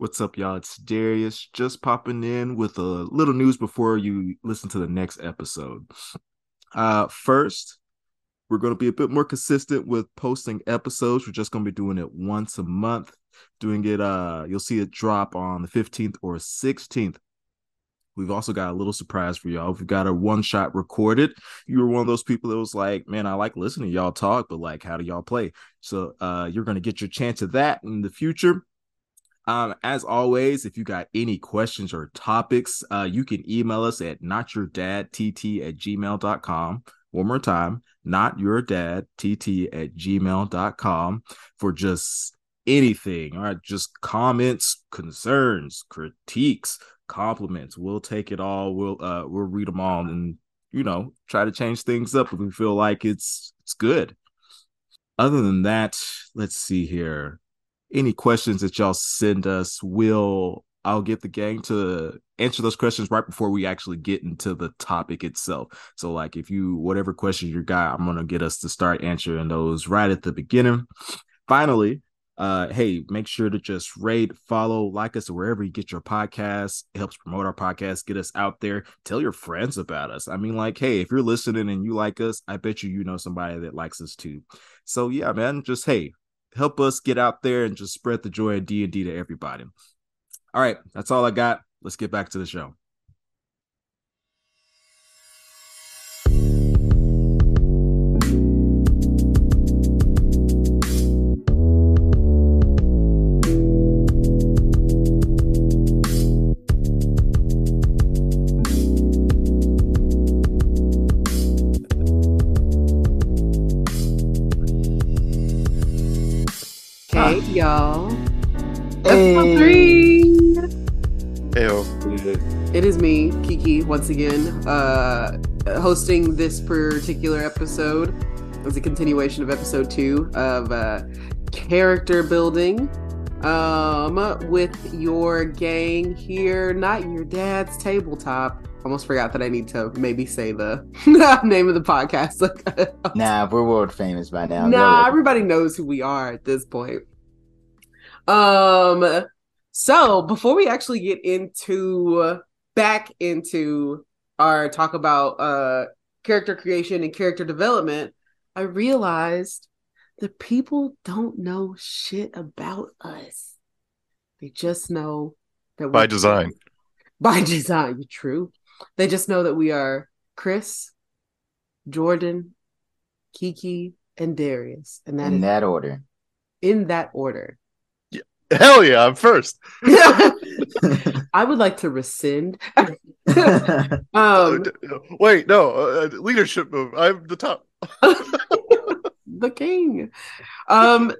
What's up, y'all? It's Darius just popping in with a little news before you listen to the next episode. Uh, first, we're going to be a bit more consistent with posting episodes. We're just going to be doing it once a month. Doing it, uh, you'll see it drop on the 15th or 16th. We've also got a little surprise for y'all. We've got a one shot recorded. You were one of those people that was like, man, I like listening to y'all talk, but like, how do y'all play? So uh, you're going to get your chance of that in the future. Um, as always, if you got any questions or topics, uh, you can email us at notyourdadtt at gmail.com. One more time, notyourdadtt your dad tt at gmail.com for just anything. All right, just comments, concerns, critiques, compliments. We'll take it all. We'll uh we'll read them all and you know try to change things up if we feel like it's it's good. Other than that, let's see here. Any questions that y'all send us, will I'll get the gang to answer those questions right before we actually get into the topic itself. So, like, if you whatever question you got, I'm gonna get us to start answering those right at the beginning. Finally, uh, hey, make sure to just rate, follow, like us wherever you get your podcast. It helps promote our podcast, get us out there. Tell your friends about us. I mean, like, hey, if you're listening and you like us, I bet you you know somebody that likes us too. So yeah, man, just hey, help us get out there and just spread the joy of D and D to everybody. All right, that's all I got. Let's get back to the show. It is me, Keke, once again, uh, hosting this particular episode as a continuation of episode two of uh, character building um, with your gang here. Not your dad's tabletop. Almost forgot that I need to maybe say the name of the podcast. Like, Nah, we're world famous by now. nah, everybody knows who we are at this point. Um, so before we actually get into back into our talk about uh character creation and character development, I realized that people don't know shit about us. They just know that By we're- design. By design, true. They just know that we are Chris, Jordan, Keke, and Darius, and that is in that order. in that order. Yeah. Hell yeah, I'm first. I would like to rescind. um, Wait, no, uh, leadership move. I'm the top. the king. Um,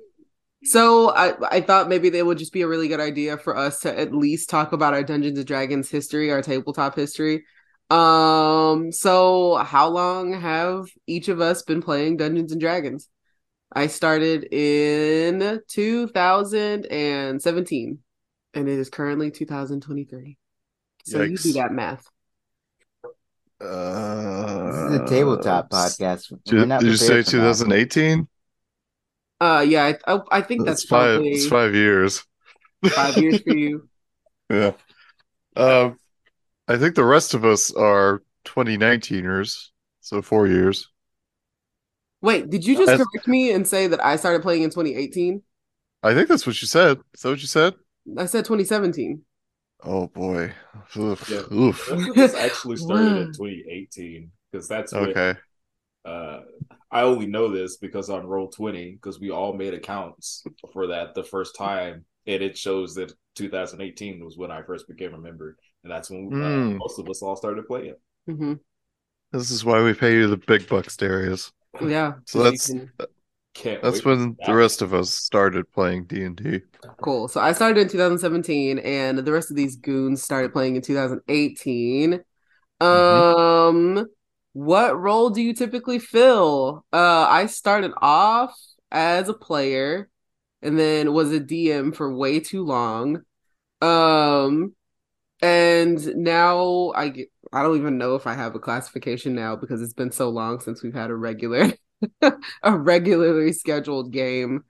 so I I thought maybe it would just be a really good idea for us to at least talk about our Dungeons and Dragons history, our tabletop history. Um, so how long have each of us been playing Dungeons and Dragons? I started in 2017 and it is currently 2023. So you do that math. Uh, this is a tabletop podcast. Did, did you say prepared for that. 2018? Uh yeah, I I, I think that's, That's five. It's five years. five years for you. Yeah. Um, I think the rest of us are 2019ers, so four years. Wait, did you just That's- correct me and say that I started playing in 2018? I think that's what you said. Is that what you said? I said 2017. Oh boy. Oof. Yeah. Oof. Most of us actually started in 2018 because that's when Okay. uh, I only know this because on Roll 20 because we all made accounts for that the first time and it shows that 2018 was when I first became a member and that's when uh, Hmm. most of us all started playing. hmm This is why we pay you the big bucks, Darius. Yeah. So that's- can- Can't That's wait. when the rest of us started playing D and D. cool. So I started in 2017 and the rest of these goons started playing in 2018. Um what role do you typically fill? Uh I started off as a player and then was a DM for way too long. Um and now I get I don't even know if I have a classification now because it's been so long since we've had a regular a regularly scheduled game.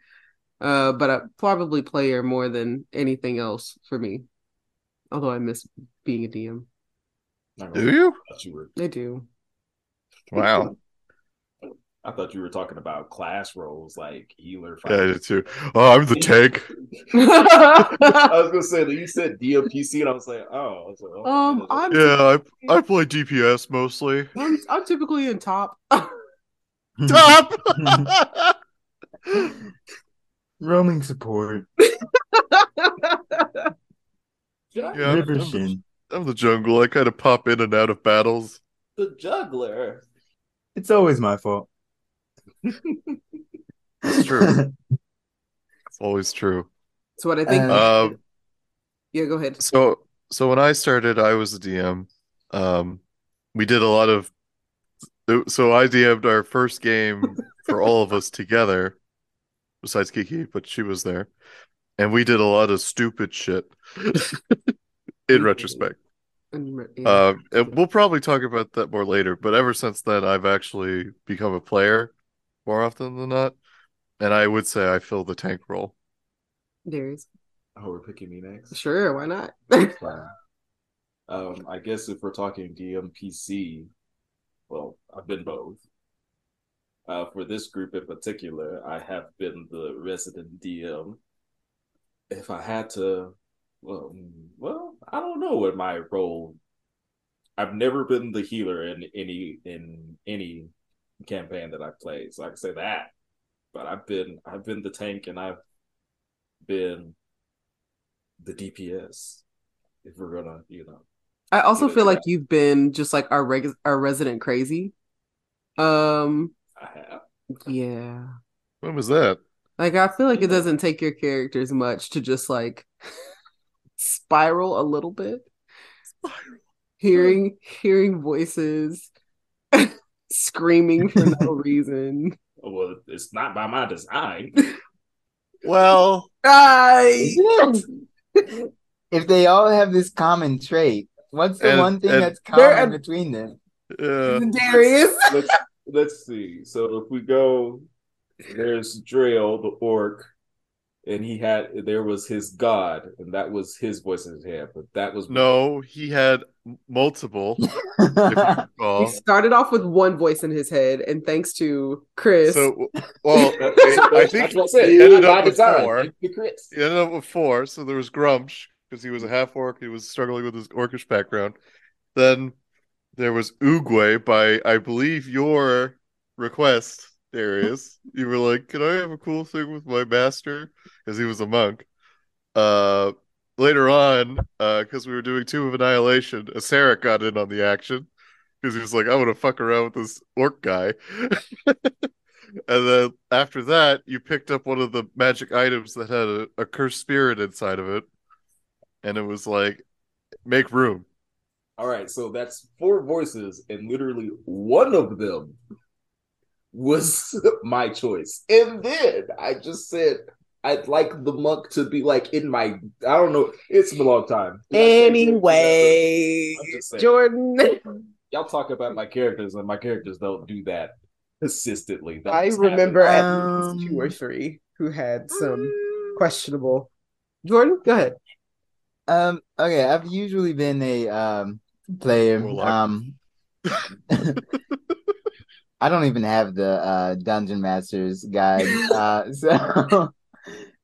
Uh, but uh, probably player more than anything else for me. Although I miss being a DM. Not Do really. you? I thought you were. I do. Wow. I thought you were talking about class roles like healer. Yeah, I fighter. did too. Oh, I'm the tank. I was gonna say that you said DMPC, and I was like, oh, I was like, oh, Um, I'm Yeah, I I play DPS mostly. I'm, I'm typically in top. Top. Roaming support. Yeah, I'm- I'm the- I'm the jungle. I kind of pop in and out of battles. the juggler. It's always my fault. It's true. It's always true. so what I think. Uh, Um, yeah, go ahead. so so when I started, I was the DM. Um, we did a lot of. So I DM'd our first game for all of us together, besides Keke, but she was there, and we did a lot of stupid shit. In retrospect, And- yeah. um, and we'll probably talk about that more later. But ever since then, I've actually become a player more often than not, and I would say I fill the tank role. Darius. Oh, we're picking me next. Sure, why not? Um, I guess if we're talking DMPC, well, I've been both. Uh, for this group in particular, I have been the resident DM. If I had to, well, well, I don't know what my role. I've never been the healer in any in any campaign that I've played, so I can say that. But I've been I've been the tank, and I've been the DPS. If we're gonna, you know, I also feel like you've been just like our reg- our resident crazy. Um, I have. yeah. When was that? Like I feel like it doesn't take your characters much to just like spiral a little bit. Spiral. Hearing hearing voices, screaming for no reason. Well, it's not by my design. Well, I if they all have this common trait, what's the And- one thing and- that's They're- common between them? yeah. Darius. let's let's see. So if we go, there's Drail, the orc, and he had there was his god, and that was his voice in his head. But that was No, he had multiple. He started off with one voice in his head, and thanks to Chris, So, well, I think that's what I said. he ended up with four. Thank Chris. He ended up with four. So there was Gruumsh because he was a half orc. He was struggling with his orcish background. Then there was Oogway by I believe your request, Darius. you were like, "Can I have a cool thing with my master?" Because he was a monk. Uh, later on, uh, because we were doing Tomb of Annihilation, Acererak got in on the action because he was like, "I want to fuck around with this orc guy." And then after that, you picked up one of the magic items that had a, a cursed spirit inside of it. And it was like, make room. All right, so that's four voices, and literally one of them was my choice. And then I just said I'd like the monk to be like in my I don't know, it's been a long time. anyway, saying. Jordan. Y'all talk about my characters, and my characters don't do that consistently. That I remember happens. at Um, least two or three who had some questionable. Jordan, go ahead. Um, okay, I've usually been a um player. Um I don't even have the uh Dungeon Masters guide. Uh so uh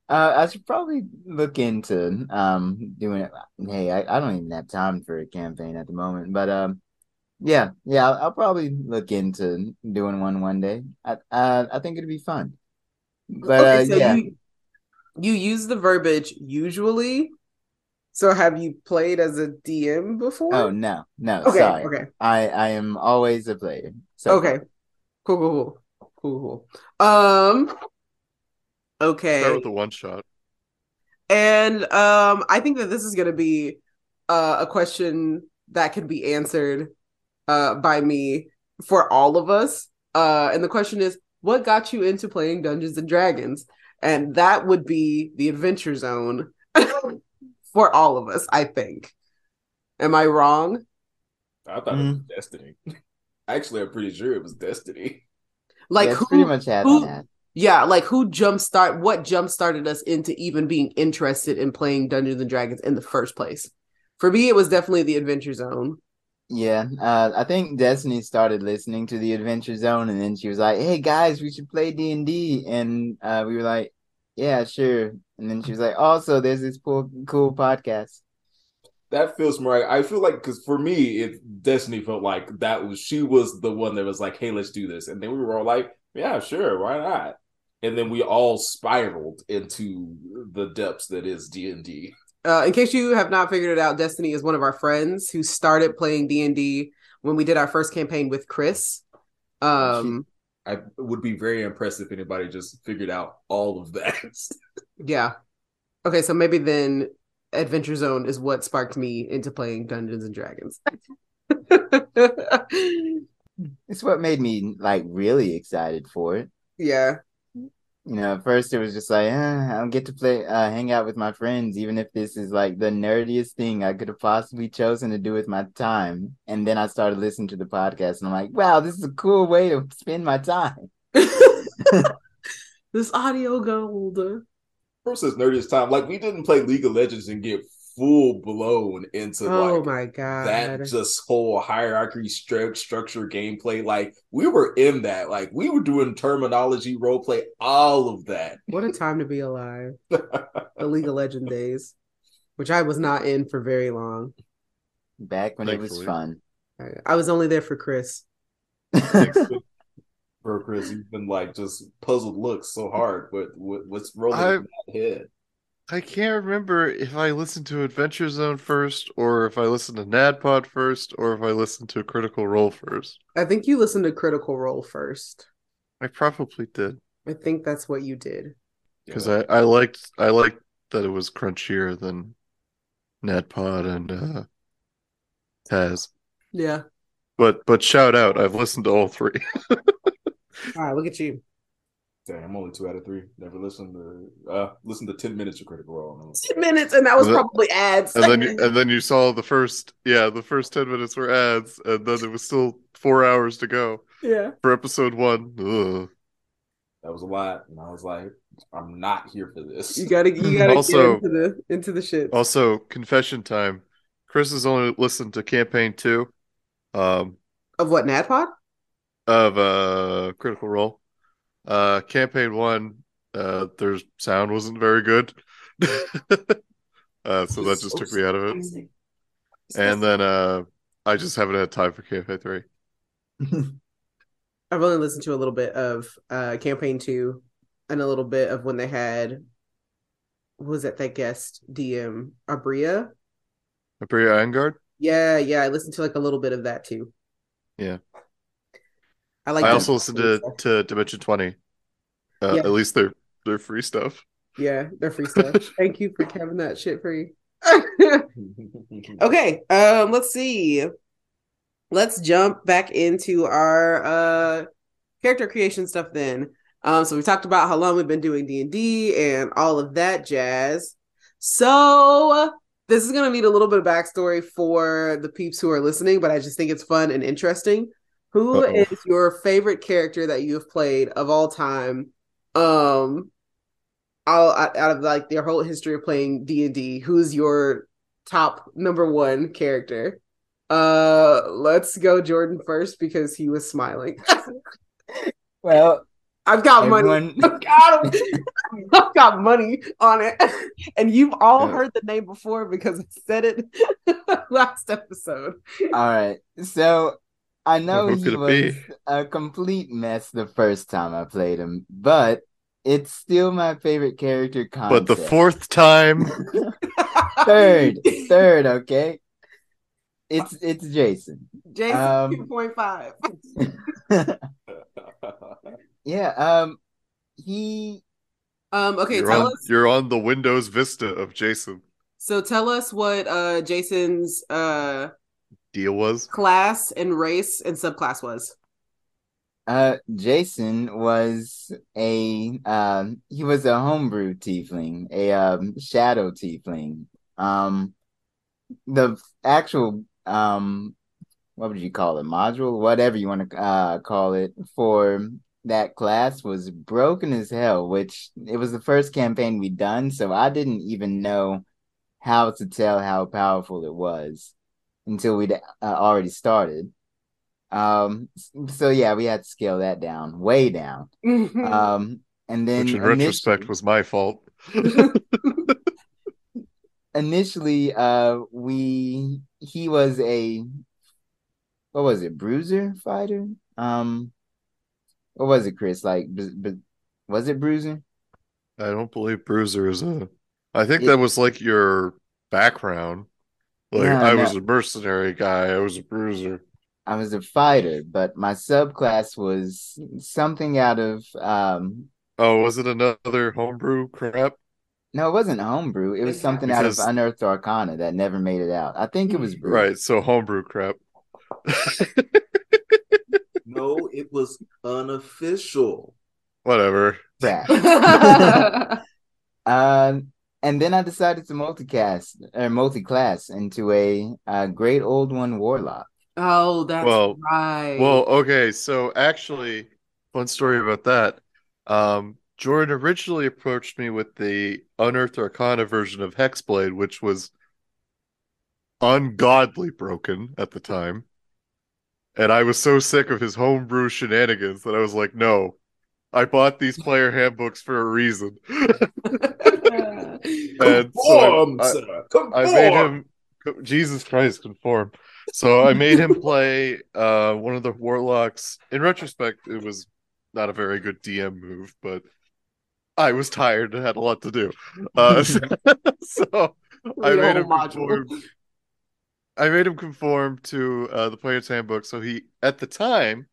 I should probably look into um doing it. Hey, I, I don't even have time for a campaign at the moment, but um yeah, yeah, I'll, I'll probably look into doing one one day. I uh, I think it'd be fun. But okay, uh so yeah. you you use the verbiage usually. So have you played as a DM before? Oh no, no, okay, sorry. okay, I I am always a player. So okay. Cool, cool, cool, cool, cool. Um, okay. Start with the one shot. And um, I think that this is going to be uh, a question that can be answered uh, by me for all of us. Uh, and the question is, what got you into playing Dungeons and Dragons? And that would be the Adventure Zone for all of us, I think. Am I wrong? I thought it was Destiny. Actually, I'm pretty sure it was Destiny. Like yeah, who? pretty much had who- that. Yeah, like who jumpstart what jump started us into even being interested in playing Dungeons and Dragons in the first place? For me, it was definitely the Adventure Zone. Yeah, uh, I think Destiny started listening to the Adventure Zone, and then she was like, "Hey guys, we should play D and D," and uh, we were like, "Yeah, sure." And then she was like, "Also, there's this cool, cool podcast." That feels more. I feel like because for me, it Destiny felt like that was she was the one that was like, "Hey, let's do this," and then we were all like, "Yeah, sure, why not?" And then we all spiraled into the depths that is D and D. Uh, in case you have not figured it out, Destiny is one of our friends who started playing D and D when we did our first campaign with Chris. Um, I would be very impressed if anybody just figured out all of that. yeah. Okay, so maybe then Adventure Zone is what sparked me into playing Dungeons and Dragons. It's what made me like really excited for it. yeah. You know, at first it was just like, eh, I don't get to play, uh, hang out with my friends, even if this is like the nerdiest thing I could have possibly chosen to do with my time. And then I started listening to the podcast, and I'm like, wow, this is a cool way to spend my time. this audio gold. Versus nerdiest time, like we didn't play League of Legends and get full blown into oh like my god. that just whole hierarchy stru- structure gameplay. Like we were in that. Like we were doing terminology role play, all of that. What a time to be alive. The League of Legend days, which I was not in for very long. Back when it was fun. I- I was only there for Chris. Bro, Chris, you've been like just puzzled looks so hard. What, what what's rolling I- in that head? I can't remember if I listened to Adventure Zone first, or if I listened to NADPOD first, or if I listened to Critical Role first. I think you listened to Critical Role first. I probably did I think that's what you did. because I, I liked I liked that it was crunchier than NADPOD and uh, Taz. Yeah. But but shout out, I've listened to all three. All right, look at you. Damn, I'm only two out of three. Never listened to uh listen to ten minutes of Critical Role. 10 minutes, and that was And then- probably ads. and then you, and then you saw the first yeah the first 10 minutes were ads and then it was still four hours to go yeah. for episode one Ugh. That was a lot, and I was like, I'm not here for this. You gotta you gotta Also- get into the into the shit. also confession time chris has only listened to campaign two um Of what, NADPOD? Of uh critical role uh campaign one uh their sound wasn't very good uh so that just took me out of it and then uh i just haven't had time for campaign three I've only listened to a little bit of uh campaign two and a little bit of when they had what was that that guest DM Aabria? Aabria Iyengar? Yeah, yeah. I listened to like a little bit of that too. Yeah. I like I also listen to stuff. to Dimension 20. Uh, Yeah. At least they're they're free stuff. Yeah, they're free stuff. Thank you for having that shit free. okay, um, let's see. Let's jump back into our uh character creation stuff then. Um, so we talked about how long we've been doing D and D and all of that jazz. So this is gonna need a little bit of backstory for the peeps who are listening, but I just think it's fun and interesting. Who Uh-oh. is your favorite character that you have played of all time? Um, all out of like their whole history of playing D and D, who's your top number one character? Uh, let's go Jordan first because he was smiling. well, I've got money. I've got, I've got money on it, and you've all heard the name before because I said it last episode. all right. So I know he it was be? a complete mess the first time I played him, but it's still my favorite character concept. But the fourth time, third, third, okay. It's it's Jason. Jason Um, two point five. yeah. Um. He. Um. Okay. you're, tell on, us. you're on the Windows Vista of Jason. So tell us what uh Jason's uh Deal was class and race and subclass was. Uh, Jason was a um he was a homebrew tiefling, a um shadow tiefling. Um, the actual um what would you call it module, whatever you want to uh call it for that class was broken as hell, which it was the first campaign we'd done, so I didn't even know how to tell how powerful it was until we'd uh, already started. Um, so yeah, we had to scale that down, way down. Um, and then Which in retrospect was my fault. initially, uh, we he was a what was it, bruiser fighter? Um, what was it, Chris? Like, b- b- was it bruiser? I don't believe Bruiser is a. I think It- that was like your background. Like No, I no. was a mercenary guy. I was a bruiser. I was a fighter, but my subclass was something out of um Oh, was it another homebrew crap? no, it wasn't homebrew. It was Exactly. something out of Unearthed Arcana that never made it out. I think it was brew. Right. So homebrew crap. No, it was unofficial. Whatever. Yeah. Um, and then I decided to multicast or multi-class into a, uh great old one warlock. oh, that's Well- right. Well, okay. So actually, fun story about that. Um, Jordan originally approached me with the Unearthed Arcana version of Hexblade, which was ungodly broken at the time. And I was so sick of his homebrew shenanigans that I was like, no, I bought these player handbooks for a reason. And so I- Conform, I-. Conform. Made him Jesus Christ conform. So I made him play uh one of the warlocks. In retrospect, it was not a very good DM move, but I was tired and had a lot to do. Uh, so, so I made him module. conform. I made him conform to uh, the player's handbook. So he, at the time,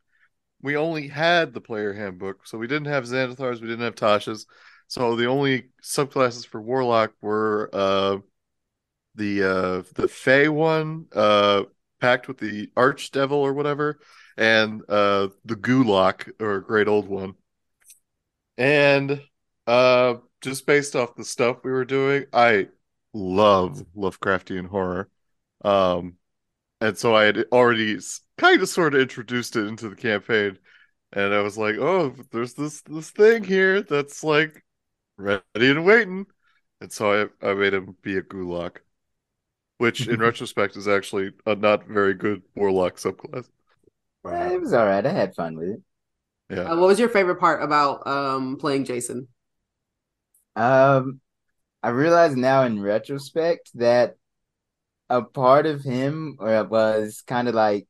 we only had the player handbook. So we didn't have Xanathars, we didn't have Tasha's. So the only subclasses for Warlock were uh, the uh, the Fey one, uh, pact with the Archdevil or whatever, and uh, the Goolock or Great Old One. And uh, just based off the stuff we were doing, I love Lovecraftian horror. Um, and so I had already kind of sort of introduced it into the campaign, and I was like, "Oh, there's this this thing here that's like ready and waiting," and so I I made him be a Goolock, which in retrospect is actually a not very good Warlock subclass. Eh, it was all right. I had fun with it. Yeah, Uh, what was your favorite part about um playing Jason? Um, I realize now in retrospect that a part of him uh, was kind of like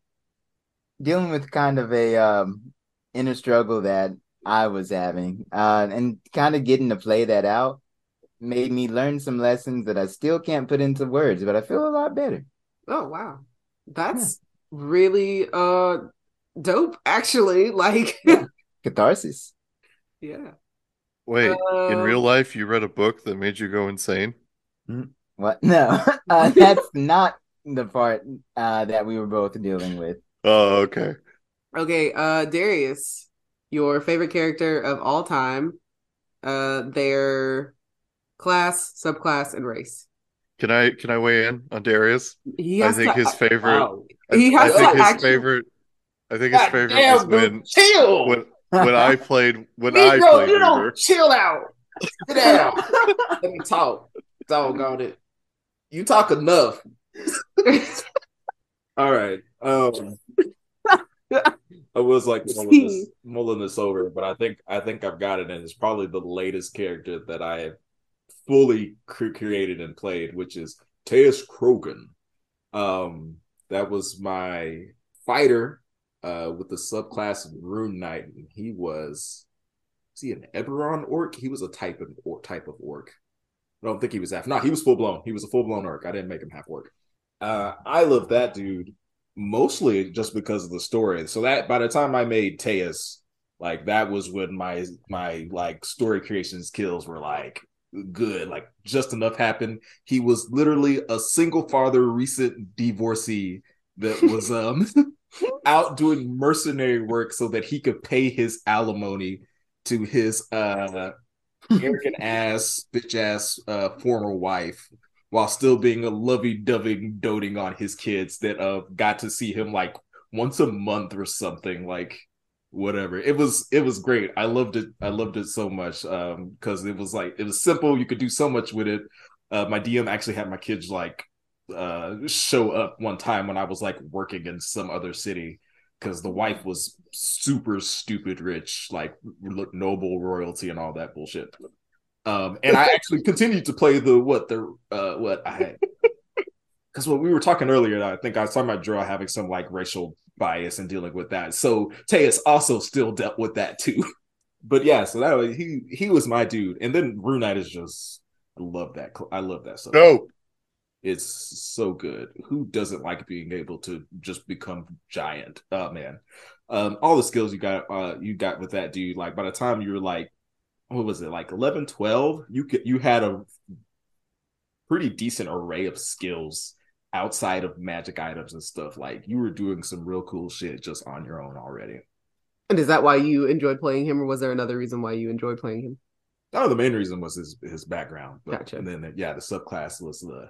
dealing with kind of a um inner struggle that I was having, uh, and kind of getting to play that out made me learn some lessons that I still can't put into words, but I feel a lot better. Oh wow. That's really uh dope actually. Like Yeah. Catharsis. yeah. wait. in Um, real life, you read a book that made you go insane? What? No, uh, that's not the part uh, that we were both dealing with. Oh, okay. Okay, uh Darius, your favorite character of all time, uh their class, subclass, and race. Can I can I weigh in on Darius? I think to, his favorite. Wow. I, He has I think his actually- favorite. I think his favorite damn, was when chill. when when I played when I played you don't chill out. Sit down. Let me talk. Doggone it. You talk enough. All right. Um, I was like mulling this, mulling this over, but I think I think I've got it, and it's probably the latest character that I have fully cre- created and played, which is Teus Krogan. Um, that was my fighter uh, with the subclass of Rune Knight, and he was was he an Eberron orc? He was a type of or type of orc. I don't think he was half. No, he was full blown. He was a full blown orc. I didn't make him half orc. Uh, I love that dude mostly just because of the story. So that by the time I made Teus, like that was when my my like story creation skills were like good. Like just enough happened. He was literally a single father, recent divorcee that was um out doing mercenary work so that he could pay his alimony to his uh arrogant ass, bitch ass uh former wife while still being a lovey-dovey doting on his kids that uh got to see him like once a month or something. Like whatever. It was it was great. I loved it. I loved it so much um because it was like it was simple. You could do so much with it. Uh, my DM actually had my kids like uh show up one time when I was like working in some other city because the wife was super stupid rich, like noble royalty and all that bullshit. Um, and I actually continued to play the what the uh what I had because when we were talking earlier, I think I was talking about Draw having some like racial bias and dealing with that. So Teus also still dealt with that too. but yeah, so that was he he was my dude. And then Rune Knight is just I love that. I love that stuff. Dope. It's so good. Who doesn't like being able to just become giant? Oh man. Um, all the skills you got uh you got with that dude, like by the time you were like what was it, like 11, 12, you could you had a pretty decent array of skills outside of magic items and stuff. Like you were doing some real cool shit just on your own already. And is that why you enjoyed playing him, or was there another reason why you enjoyed playing him? No, the main reason was his his background. But, Gotcha. And then yeah, the subclass was the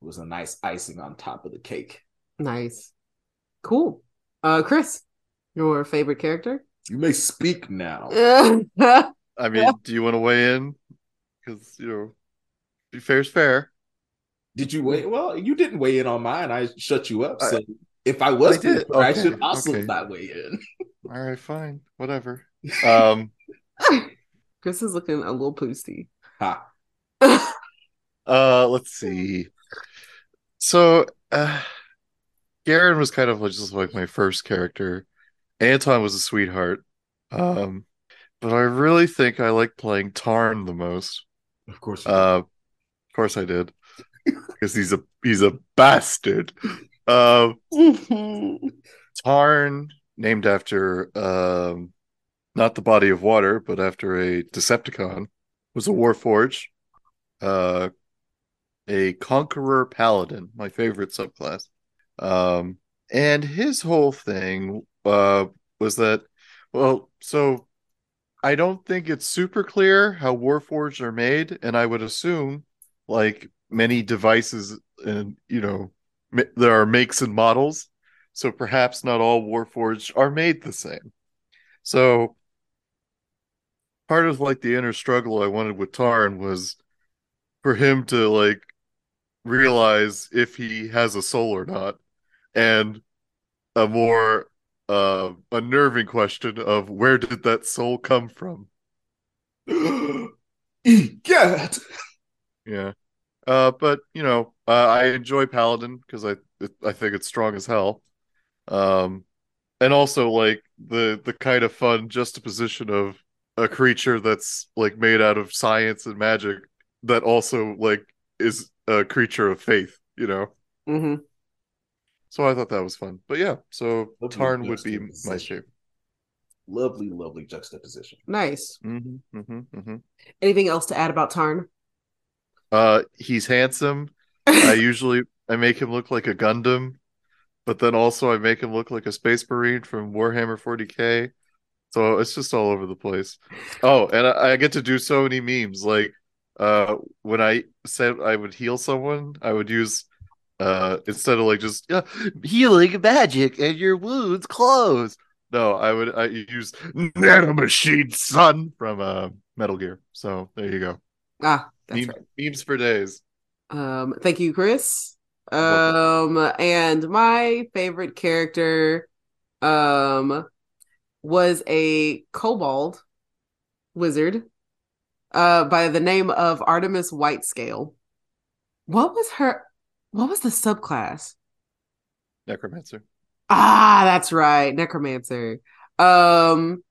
was a nice icing on top of the cake. Nice, cool. Uh, Chris, your favorite character? You may speak now. I mean, do you want to weigh in? Because you know, be fair is fair. Did you weigh? Well, you didn't weigh in on mine. I shut you up. I- So if I was, I did. I Okay, should also okay. not weigh in. All right, fine, whatever. Um, Chris is looking a little poosty. Ha. uh, let's see. So, uh, Garen was kind of just like my first character. Anton was a sweetheart. Um, but I really think I like playing Tarn the most. Of course. You Uh, of course I did, because he's a he's a bastard. Uh, Tarn, named after um, not the body of water, but after a Decepticon, was a Warforge, uh, a Conqueror Paladin, my favorite subclass. Um, and his whole thing uh, was that, well, so I don't think it's super clear how Warforged are made, and I would assume, like many devices, and you know, there are makes and models, so perhaps not all Warforged are made the same. So part of like the inner struggle I wanted with Tarn was for him to like realize if he has a soul or not, and a more uh unnerving question of where did that soul come from? Egad. Yeah. Uh, but you know, uh, I enjoy Paladin because I I think it's strong as hell. Um, and also like the the kind of fun juxtaposition of a creature that's like made out of science and magic that also like is a creature of faith, you know. hmm So I thought that was fun. But yeah, so Lovely Tarn would be my shape. Lovely, lovely juxtaposition. Nice. Mm-hmm, mm-hmm, mm-hmm. Anything else to add about Tarn? Uh, he's handsome. I usually I make him look like a Gundam, but then also I make him look like a Space Marine from Warhammer 40k. So it's just all over the place. Oh, and I, I get to do so many memes. Like, uh, when I said I would heal someone, I would use, uh, instead of like just yeah, healing magic and your wounds close. No, I would I use Nanomachine sun from uh Metal Gear. So there you go. ah, that's Meme- right. Memes for days. Um, thank you, Chris. Um, and my favorite character, um, was a kobold wizard, uh, by the name of Artemis Whitescale. What was her? What was the subclass? Necromancer. Ah, that's right, necromancer. Um,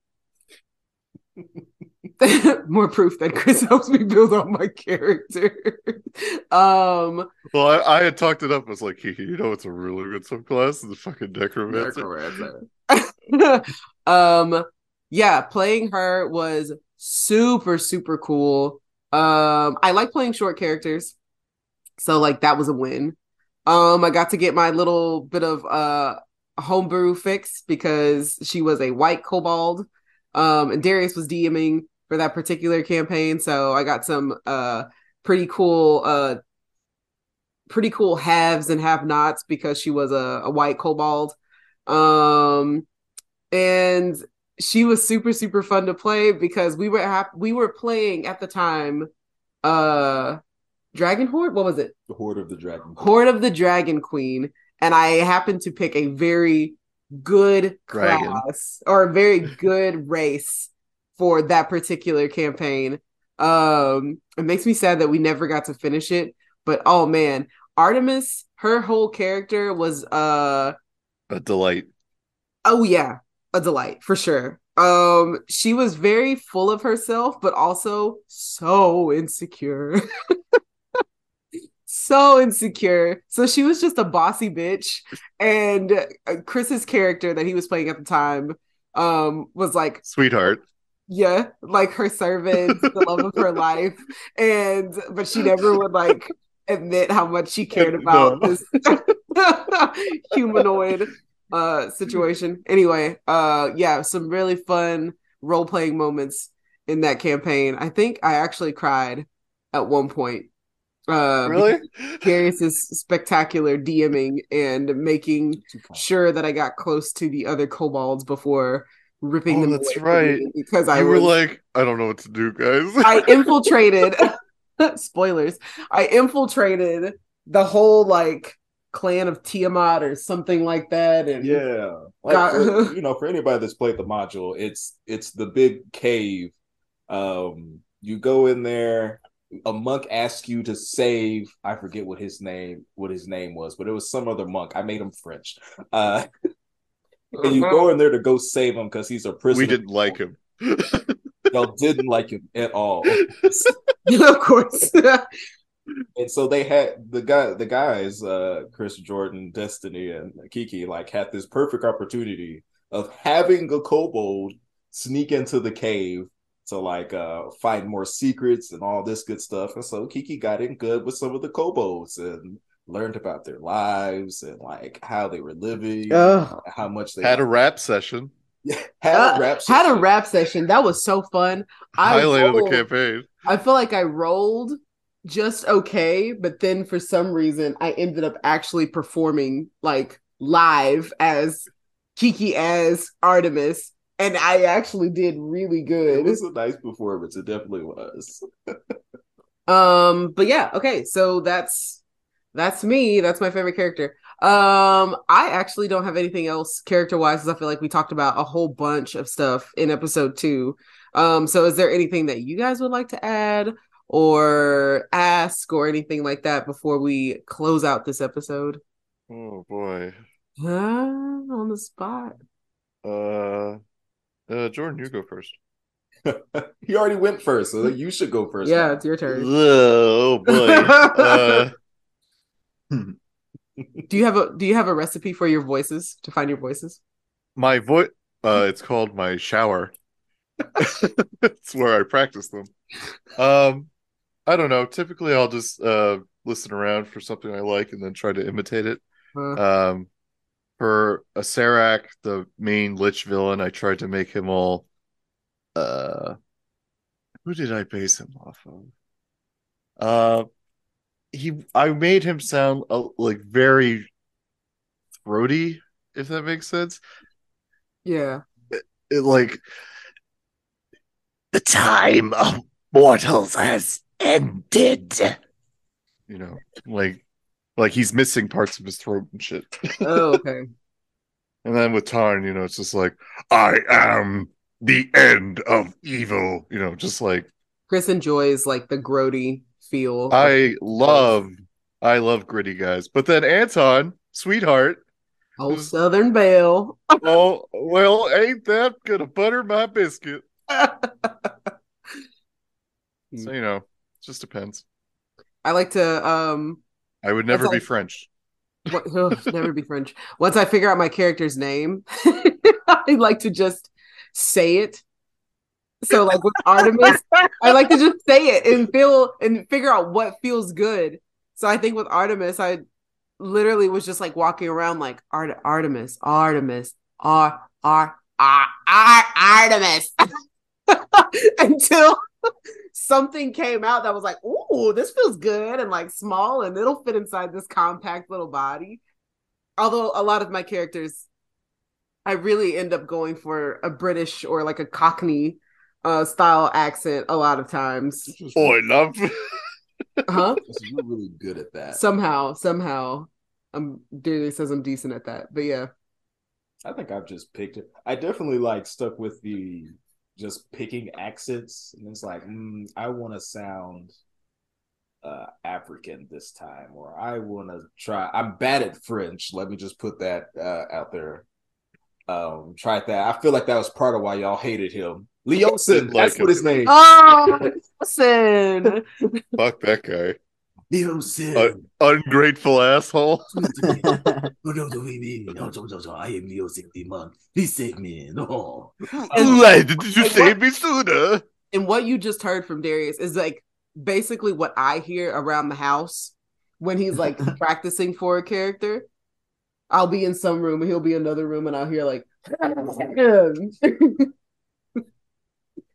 more proof that Chris helps me build on my character. um, Well, I, I had talked it up. I was like, Keke, you know, it's a really good subclass. The fucking necromancer. necromancer. um, yeah, playing her was super super cool. Um, I like playing short characters, so like that was a win. Um, I got to get my little bit of uh homebrew fix because she was a white kobold. Um, and Darius was DMing for that particular campaign, so I got some uh pretty cool uh pretty cool haves and have nots because she was a, a white kobold. Um and she was super super fun to play because we were hap- we were playing at the time uh Dragon Hoard what was it The Hoard of the Dragon. Hoard of the Dragon Queen and I happened to pick a very good Dragon. class or a very good race for that particular campaign um it makes me sad that we never got to finish it but oh man Artemis her whole character was uh A delight. Oh yeah, a delight for sure. Um she was very full of herself but also so insecure. so insecure. So she was just a bossy bitch and uh, Chris's character that he was playing at the time um was like Sweetheart. yeah, like her servant, the love of her life, and but she never would like admit how much she cared about No. this humanoid uh situation. Anyway, uh yeah, some really fun role playing moments in that campaign. I think I actually cried at one point. Uh Really? Darius's spectacular DMing and making sure that I got close to the other kobolds before ripping Oh, them that's right. because I were was like, I don't know what to do, guys. I infiltrated spoilers. I infiltrated the whole like clan of Tiamat or something like that and Yeah, like Got- for, you know, for anybody that's played the module, it's it's the big cave. Um, you go in there. A monk asks you to save. I forget what his name what his name was, but it was some other monk. I made him French. Uh, and you go in there to go save him because he's a prisoner. we didn't like him. Y'all didn't like him at all. of course. and so they had the guy the guys uh chris jordan destiny and keke like had this perfect opportunity of having a kobold sneak into the cave to like uh find more secrets and all this good stuff and so keke got in good with some of the kobolds and learned about their lives and like how they were living Ugh. how much they Had a rap session. had Uh, a rap had a session. rap session. That was so fun. I Highlight of the campaign. I feel like I rolled just okay, but then for some reason I ended up actually performing like live as Keke as Artemis, and I actually did really good. it was a nice performance it definitely was Um, but yeah, okay, so that's that's me. That's my favorite character. Um, I actually don't have anything else character wise because I feel like we talked about a whole bunch of stuff in episode two. Um, so is there anything that you guys would like to add or ask or anything like that before we close out this episode? Oh boy. Huh? on the spot. Uh, uh, Jordan, you go first. he already went first so you should go first Yeah, it's your turn. Oh boy. uh, Do you have a do you have a recipe for your voices to find your voices? my voice. Uh, it's called my shower. it's where I practice them. Um, I don't know. Typically, I'll just uh listen around for something I like and then try to imitate it. Uh, Um, for Acererak, the main lich villain, I tried to make him all. Uh, who did I base him off of? Uh, he. I made him sound uh, like very throaty, if that makes sense. yeah. It, like the time of mortals has ended. You know, like like he's missing parts of his throat and shit. Oh, okay. And then with Tarn, you know, it's just like, I am the end of evil. You know, just like Chris enjoys like the grody feel. I love, I love gritty guys. But then Anton, sweetheart, Oh, Southern Belle. oh well, ain't that gonna butter my biscuit? So you know, it just depends. I like to um I would never be French. what, never be French. Once I figure out my character's name, I like to just say it. So like with Artemis, I like to just say it and feel and figure out what feels good. So I think with Artemis, I literally was just like walking around like Art- Artemis, Artemis, Ar Ar Ar Ar Artemis until something came out that was like, "Ooh, this feels good," and like small, and it'll fit inside this compact little body. Although a lot of my characters I really end up going for a British or like a Cockney uh style accent a lot of times. Oi, love. Huh? You're really good at that. somehow, somehow. I'm. Danny says I'm decent at that. But yeah. I think I've just picked it. I definitely like stuck with the just picking accents, and it's like mm, I want to sound uh African this time, or I want to try. I'm bad at French. Let me just put that uh out there. Um, try that. I feel like that was part of why y'all hated him. Leosin, Like that's what his name. Oh listen. Fuck that guy. Leosin. Ungrateful asshole. I am Leosin Demon. He saved me. No. Why did you like, save what- me sooner? and what you just heard from Darius is like basically what I hear around the house when he's like practicing for a character. I'll be in some room and he'll be in another room and I'll hear like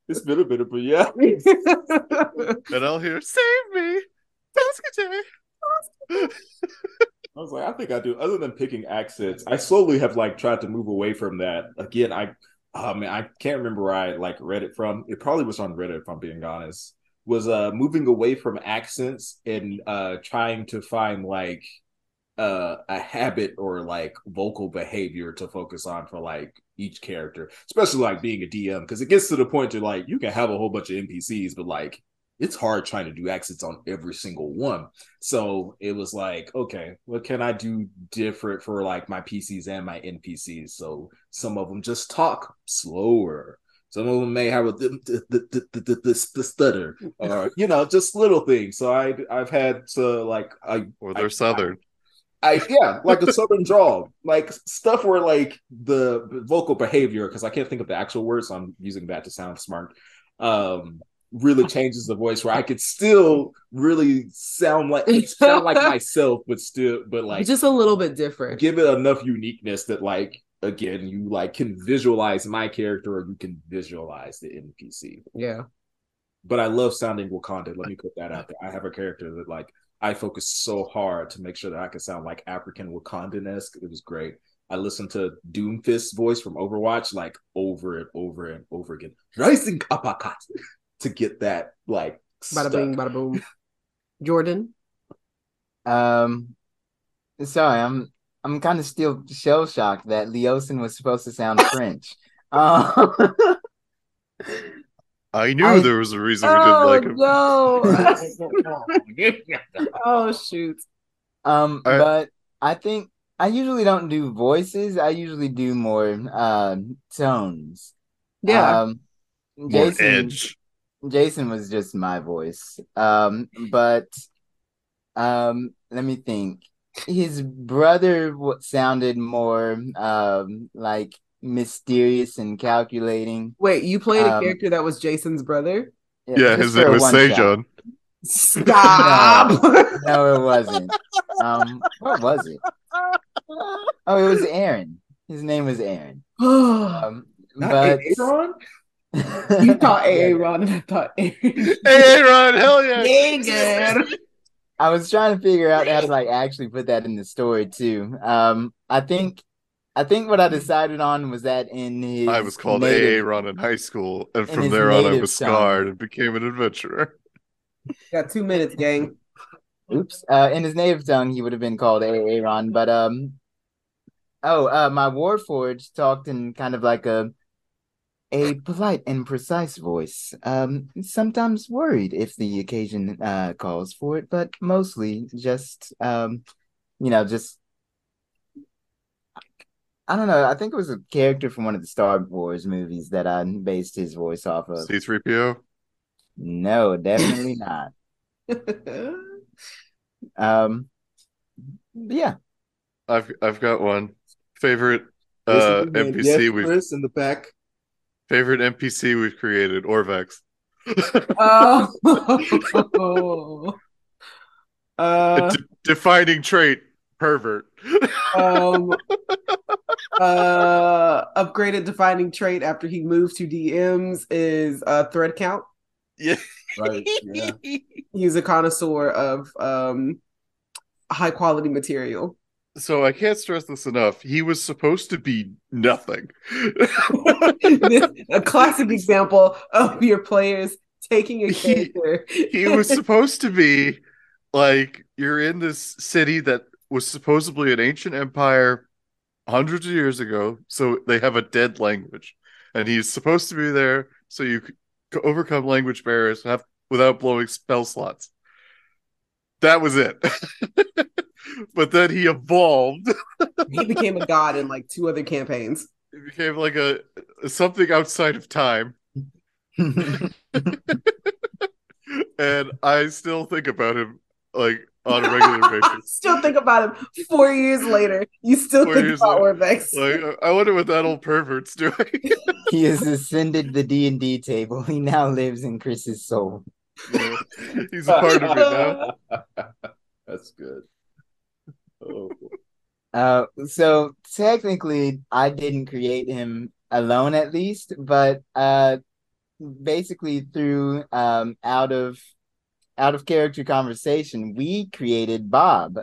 It's been a bit, but yeah. And I'll hear, save me. I was like, I think I do. Other than picking accents, I slowly have like tried to move away from that. Again, I, I mean, I can't remember where I like read it from. It probably was on Reddit, if I'm being honest. Was uh moving away from accents and uh trying to find like uh a habit or like vocal behavior to focus on for like each character, especially like being a DM, because it gets to the point to like you can have a whole bunch of NPCs, but like it's hard trying to do accents on every single one. So it was like, okay, what can I do different for like my PCs and my NPCs? So some of them just talk slower. Some of them may have a the, the, the, the, the, the, the stutter, or you know, just little things. So I I've had to like I Or they're I- southern. I yeah, like a southern drawl, like stuff where like the vocal behavior, because I can't think of the actual words, so I'm using that to sound smart. Um, really changes the voice where I could still really sound like sound like myself, but still, but like just a little bit different. give it enough uniqueness that like again, you like can visualize my character or you can visualize the NPC. Yeah. But I love sounding Wakandan. Let me put that out there. I have a character that like I focus so hard to make sure that I can sound like African Wakandan esque. It was great. I listened to Doomfist's voice from Overwatch like over and over and over again. Rising uppercut to get that like Bada stuck. bing, bada boom. Jordan. Um, sorry, I'm I'm kind of still shell shocked that Leosin was supposed to sound French. Um, I knew I- there was a reason we didn't like him. no. oh shoot. um, I- but I think I usually don't do voices. I usually do more uh tones. Yeah. Um, More edge. Jason was just my voice. Um, but um, let me think. His brother w- sounded more um like mysterious and calculating. Wait, you played a um, character that was Jason's brother? Yeah, just his name was one shot. Sejon. Stop. No, it wasn't. Um, what was it? Oh, it was Aaron. His name was Aaron. Um, Not but Aaron? You thought AA Ron and I thought Aaron. Hey, Ron, hell yeah. Nigga. I was trying to figure out how to like actually put that in the story too. Um, I think, I think what I decided on was that in his I was called native- AA Ron in high school, and from there on, I was tongue. scarred and became an adventurer. Got two minutes, gang. Oops. Uh, in his native tongue, he would have been called Aaron, but um, oh, uh, my Warforged talked in kind of like a a polite and precise voice. Um, sometimes worried if the occasion uh calls for it, but mostly just um, you know, just I don't know. I think it was a character from one of the Star Wars movies that I based his voice off of. C3PO. No, definitely not. Um, yeah. I've I've got one favorite uh NPC we've Chris in the back. Favorite NPC we've created. Orvex. oh. Uh, De- defining trait. Pervert. um, uh, upgraded defining trait after he moved to DMs is uh, thread count. yeah. Right. Yeah. He's a connoisseur of um, high quality material. So I can't stress this enough. He was supposed to be nothing. a classic example of your players taking a He- character. he was supposed to be like you're in this city that was supposedly an ancient empire hundreds of years ago so they have a dead language and he's supposed to be there so you could overcome language barriers have, without blowing spell slots that was it but then he evolved he became a god in like two other campaigns. it became like a something outside of time and i still think about him like on a regular basis still think about him four years later. You still Four think about later. Orvex. Like, I wonder what that old pervert's doing. he has ascended the D and D table. He now lives in Chris's soul. Yeah. He's a part of it now. That's good. Oh, Uh, so technically, I didn't create him alone, at least, but uh, basically through um out of out of character conversation, we created Bob,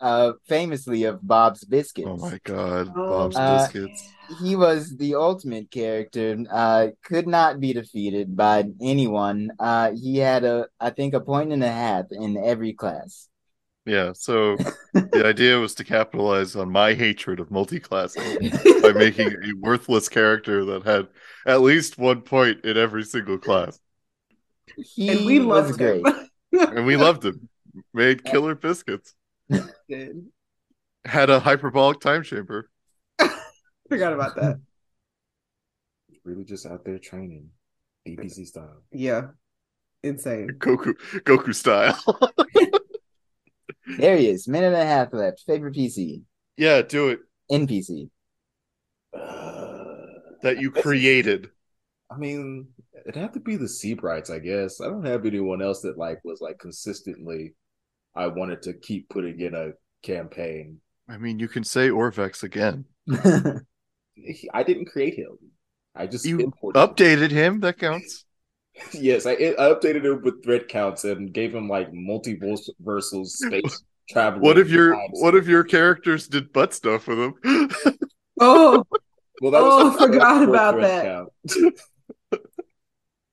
uh, famously of Bob's Biscuits. Oh my god, Oh. Bob's Uh, biscuits. he was the ultimate character uh could not be defeated by anyone uh he had a i think a point and a half in every class Yeah, so the idea was to capitalize on my hatred of multi-classing by making a worthless character that had at least one point in every single class. he and we was loved great him. And we loved him. Made killer biscuits. Did. Had a hyperbolic time chamber. Forgot about that. really just out there training, BBC style. Yeah. Insane. Goku Goku style. There he is minute and a half left favorite pc yeah, do it. npc That you created. I mean, it'd have to be the Seabrights, I guess. I don't have anyone else that like was like consistently. I wanted to keep putting in a campaign. I mean, you can say Orvex again. I didn't create him. I just You imported. Updated him, that counts. Yes, I, I updated him with thread counts and gave him like multiversal space travel. What if your what if your characters did butt stuff with him? Oh, Well, that Oh, was forgot fourth about that.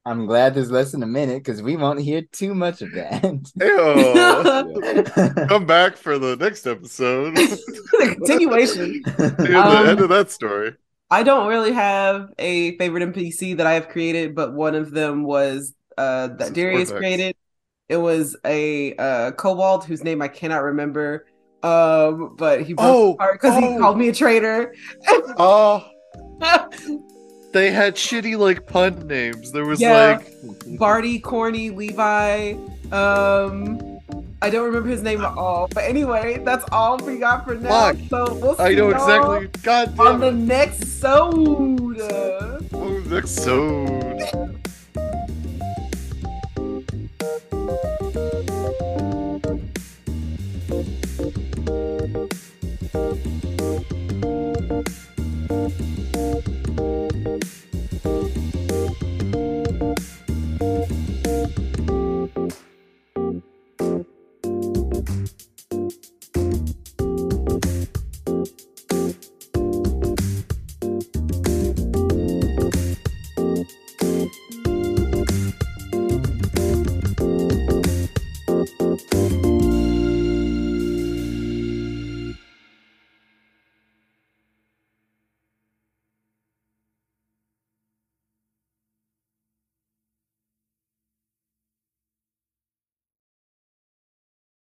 i'm glad there's less than a minute because we won't hear too much of that Ew. Come back for the next episode. the continuation. the Um, end of that story. I don't really have a favorite NPC that I have created, but one of them was uh that Darius created. It was a uh kobold whose name I cannot remember. Um, but he broke Oh, because he oh. called me a traitor. Oh, they had shitty like pun names. There was Yeah. like Barty, Corny, Levi. Um, I don't remember his name at all. But anyway, that's all we got for now. Fuck. So we'll see I know exactly. God on damn the it. next soda. Oh, next so.